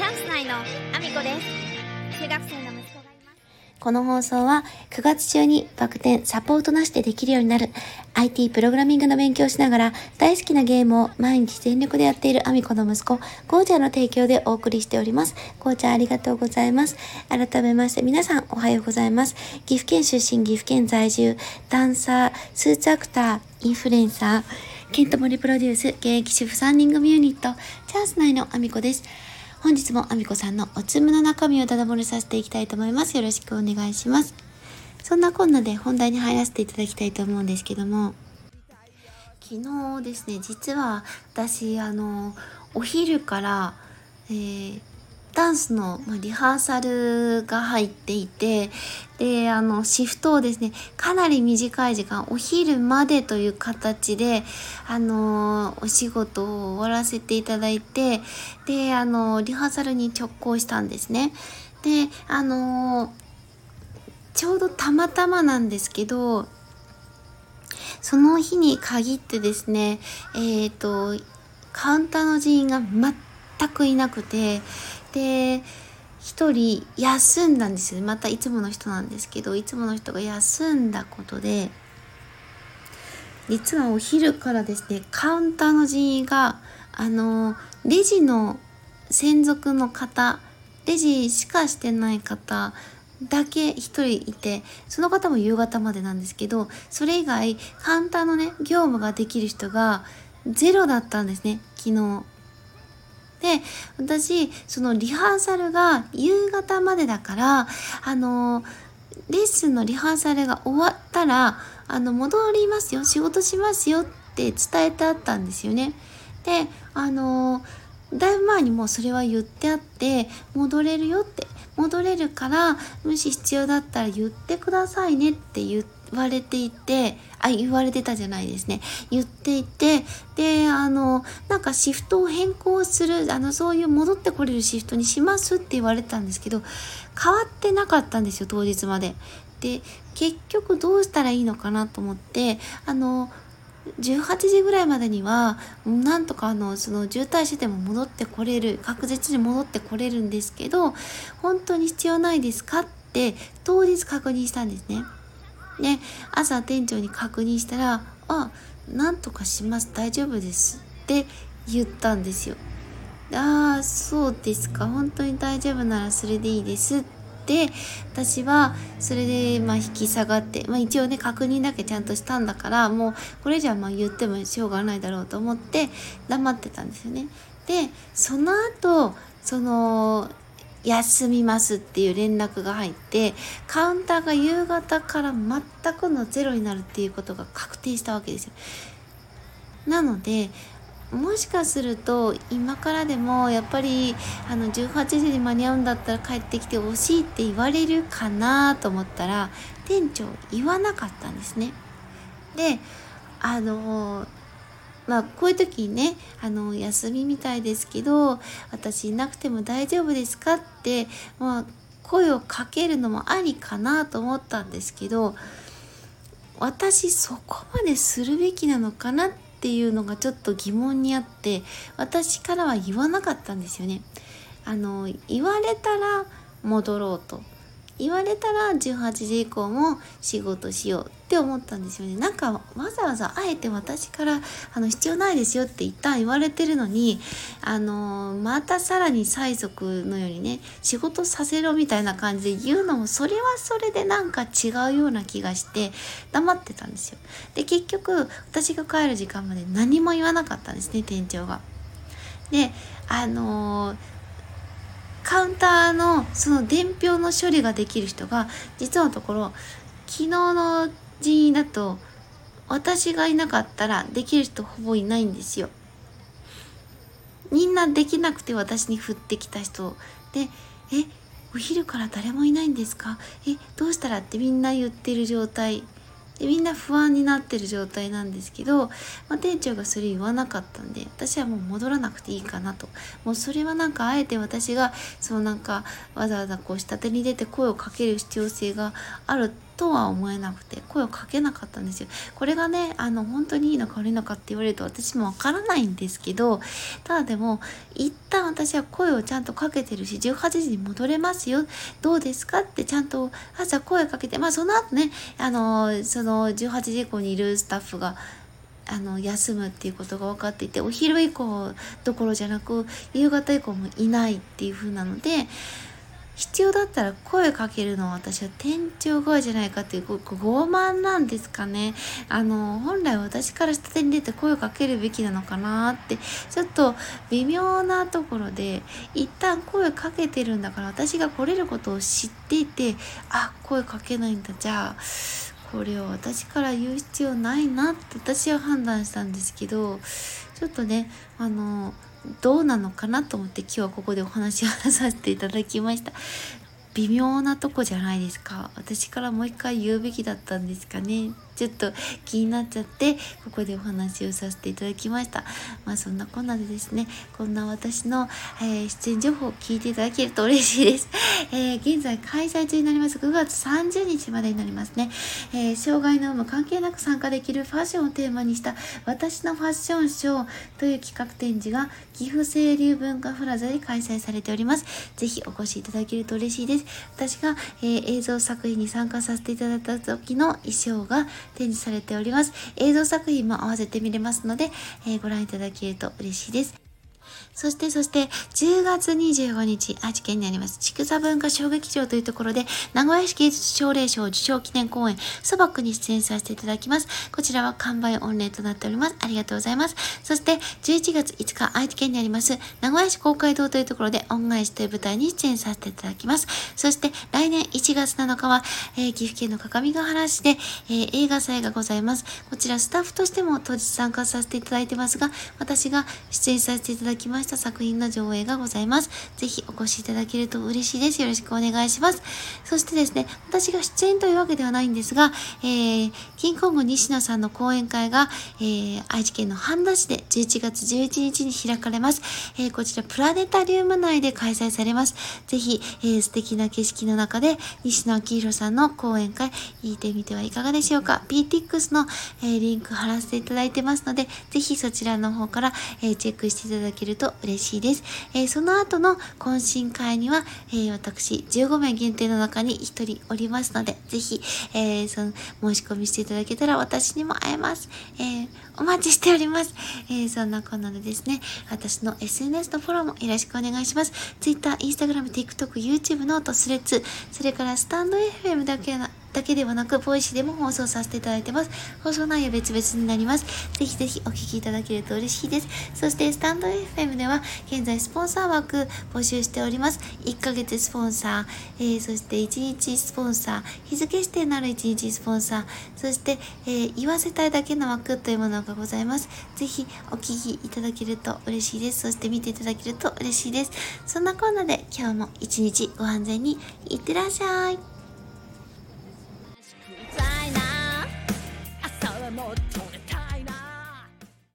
チャンス内のアミコです中学生の息子がいますこの放送は9月中にバク転サポートなしでできるようになる IT プログラミングの勉強をしながら大好きなゲームを毎日全力でやっているアミコの息子、ゴーちゃんの提供でお送りしております。ゴーちゃんありがとうございます。改めまして皆さんおはようございます。岐阜県出身、岐阜県在住、ダンサー、スーツアクター、インフルエンサー、ケントモリプロデュース、現役主婦3人組ユニット、チャンス内のアミコです。本日もあみこさんのおつむの中身をただ漏れさせていきたいと思います。よろしくお願いします。そんなこんなで本題に入らせていただきたいと思うんですけども、昨日ですね、実は私、あの、お昼から、えーダンスの、リハーサルが入っていて、で、あの、シフトをですね、かなり短い時間、お昼までという形で、あの、お仕事を終わらせていただいて、で、あの、リハーサルに直行したんですね。で、あの、ちょうどたまたまなんですけど、その日に限ってですね、えっ、と、カウンターの人員が全くいなくて、で、一人休んだんですよ。またいつもの人なんですけど、いつもの人が休んだことで、実はお昼からですね、カウンターの人員が、あの、レジの専属の方、レジしかしてない方だけ一人いて、その方も夕方までなんですけど、それ以外、カウンターのね、業務ができる人がゼロだったんですね、昨日。で、私、そのリハーサルが夕方までだから、あの、レッスンのリハーサルが終わったら、あの、戻りますよ、仕事しますよって伝えてあったんですよね。で、あの、だいぶ前にもうそれは言ってあって、戻れるよって、戻れるから、もし必要だったら言ってくださいねって言われていて、あ、言われてたじゃないですね。言っていて、で、あの、なんかシフトを変更する、あの、そういう戻ってこれるシフトにしますって言われたんですけど、変わってなかったんですよ、当日まで。で、結局どうしたらいいのかなと思って、あの、18時ぐらいまでにはなんとかあのその渋滞してても戻ってこれる確実に戻ってこれるんですけど本当に必要ないですかって当日確認したんですね。で朝店長に確認したら「あなんとかします大丈夫です」って言ったんですよ。ああそうですか本当に大丈夫ならそれでいいですって私はそれでまあ引き下がって、まあ、一応ね確認だけちゃんとしたんだからもうこれじゃまあ言ってもしょうがないだろうと思って黙ってたんですよね。でその後その休みますっていう連絡が入ってカウンターが夕方から全くのゼロになるっていうことが確定したわけですよ。なのでもしかすると今からでもやっぱりあの18時に間に合うんだったら帰ってきてほしいって言われるかなと思ったら店長言わなかったんですね。であのまあこういう時にねあの休みみたいですけど私いなくても大丈夫ですかって、まあ、声をかけるのもありかなと思ったんですけど私そこまでするべきなのかなってっていうのがちょっと疑問にあって私からは言わなかったんですよね。あの言われたら戻ろうと言われたら18時以降も仕事しようって思ったんですよね。なんかわざわざあえて私からあの必要ないですよって一旦言われてるのにあのまたさらに催促のようにね仕事させろみたいな感じで言うのもそれはそれでなんか違うような気がして黙ってたんですよ。で結局私が帰る時間まで何も言わなかったんですね店長が。であのーカウンターのその伝票の処理ができる人が実のところ昨日の人員だと私がいなかったらできる人ほぼいないんですよ。みんなできなくて私に振ってきた人で「えお昼から誰もいないんですか？えどうしたら?」ってみんな言ってる状態でみんな不安になってる状態なんですけど、まあ、店長がそれ言わなかったんで私はもう戻らなくていいかなと。もうそれはなんかあえて私がそうなんかわざわざこう下手に出て声をかける必要性があるとは思えなくて声をかけなかったんですよ。これがねあの本当にいいのか悪いのかって言われると私もわからないんですけどただでも一旦私は声をちゃんとかけてるし18時に戻れますよどうですかってちゃんと朝声かけてまあその後ねあのその18時以降にいるスタッフがあの休むっていうことが分かっていてお昼以降どころじゃなく夕方以降もいないっていう風なので必要だったら声かけるのは私は店長側じゃないかっていうご傲慢なんですかね。あの本来私から下手に出て声をかけるべきなのかなってちょっと微妙なところで一旦声かけてるんだから私が来れることを知っていてあ声かけないんだ。じゃあこれを私から言う必要ないなって私は判断したんですけどちょっとねあのどうなのかなと思って今日はここでお話をさせていただきました。微妙なとこじゃないですか。私からもう一回言うべきだったんですかね。ちょっと気になっちゃってここでお話をさせていただきました。まあそんなこんなでですねこんな私の、えー、出演情報を聞いていただけると嬉しいです、えー、現在開催中になります。9月30日までになりますね、えー、障害の有無関係なく参加できるファッションをテーマにした私のファッションショーという企画展示が岐阜清流文化プラザで開催されております。ぜひお越しいただけると嬉しいです。私が、えー、映像作品に参加させていただいた時の衣装が展示されております。映像作品も合わせて見れますので、えー、ご覧いただけると嬉しいです。そして、そして、10月25日、愛知県にあります、畜産文化小劇場というところで、名古屋市芸術奨励賞受賞記念公演、そばくに出演させていただきます。こちらは完売御礼となっております。ありがとうございます。そして、11月5日、愛知県にあります、名古屋市公会堂というところで、恩返しという舞台に出演させていただきます。そして、来年1月7日は、えー、岐阜県の各務原市で、えー、映画祭がございます。こちら、スタッフとしても当日参加させていただいてますが、私が出演させていただきますした作品の上映がございます。ぜひお越しいただけると嬉しいです。よろしくお願いします。そしてですね、私が出演というわけではないんですが、えー、キンコング西野さんの講演会が、えー、愛知県の半田市で11月11日に開かれます。えー、こちらプラネタリウム内で開催されます。ぜひ、えー、素敵な景色の中で西野昭弘さんの講演会、聞いてみてはいかがでしょうか。PTX の、えー、リンク貼らせていただいてますので、ぜひそちらの方から、えー、チェックしていただけると嬉しいです。えー、その後の懇親会には、えー、私15名限定の中に1人おりますので、ぜひ、えー、その申し込みしていただけたら私にも会えます。えお待ちしております。えそんなこんなでですね、私の SNS のフォローもよろしくお願いします。Twitter、Instagram、TikTok、 YouTube、note、Threads、それからスタンド FM だけなだけではなく、 Voicy でも放送させていただいてます。放送内容別々になります。ぜひぜひお聞きいただけると嬉しいです。そして、 stand.fm では、現在スポンサー枠募集しております。1ヶ月スポンサー、えー、そして1日スポンサー、日付指定なる1日スポンサー、そして、えー、言わせたいだけの枠というものがございます。ぜひお聞きいただけると嬉しいです。そして見ていただけると嬉しいです。そんなこんなで今日も一日ご安全にいってらっしゃい。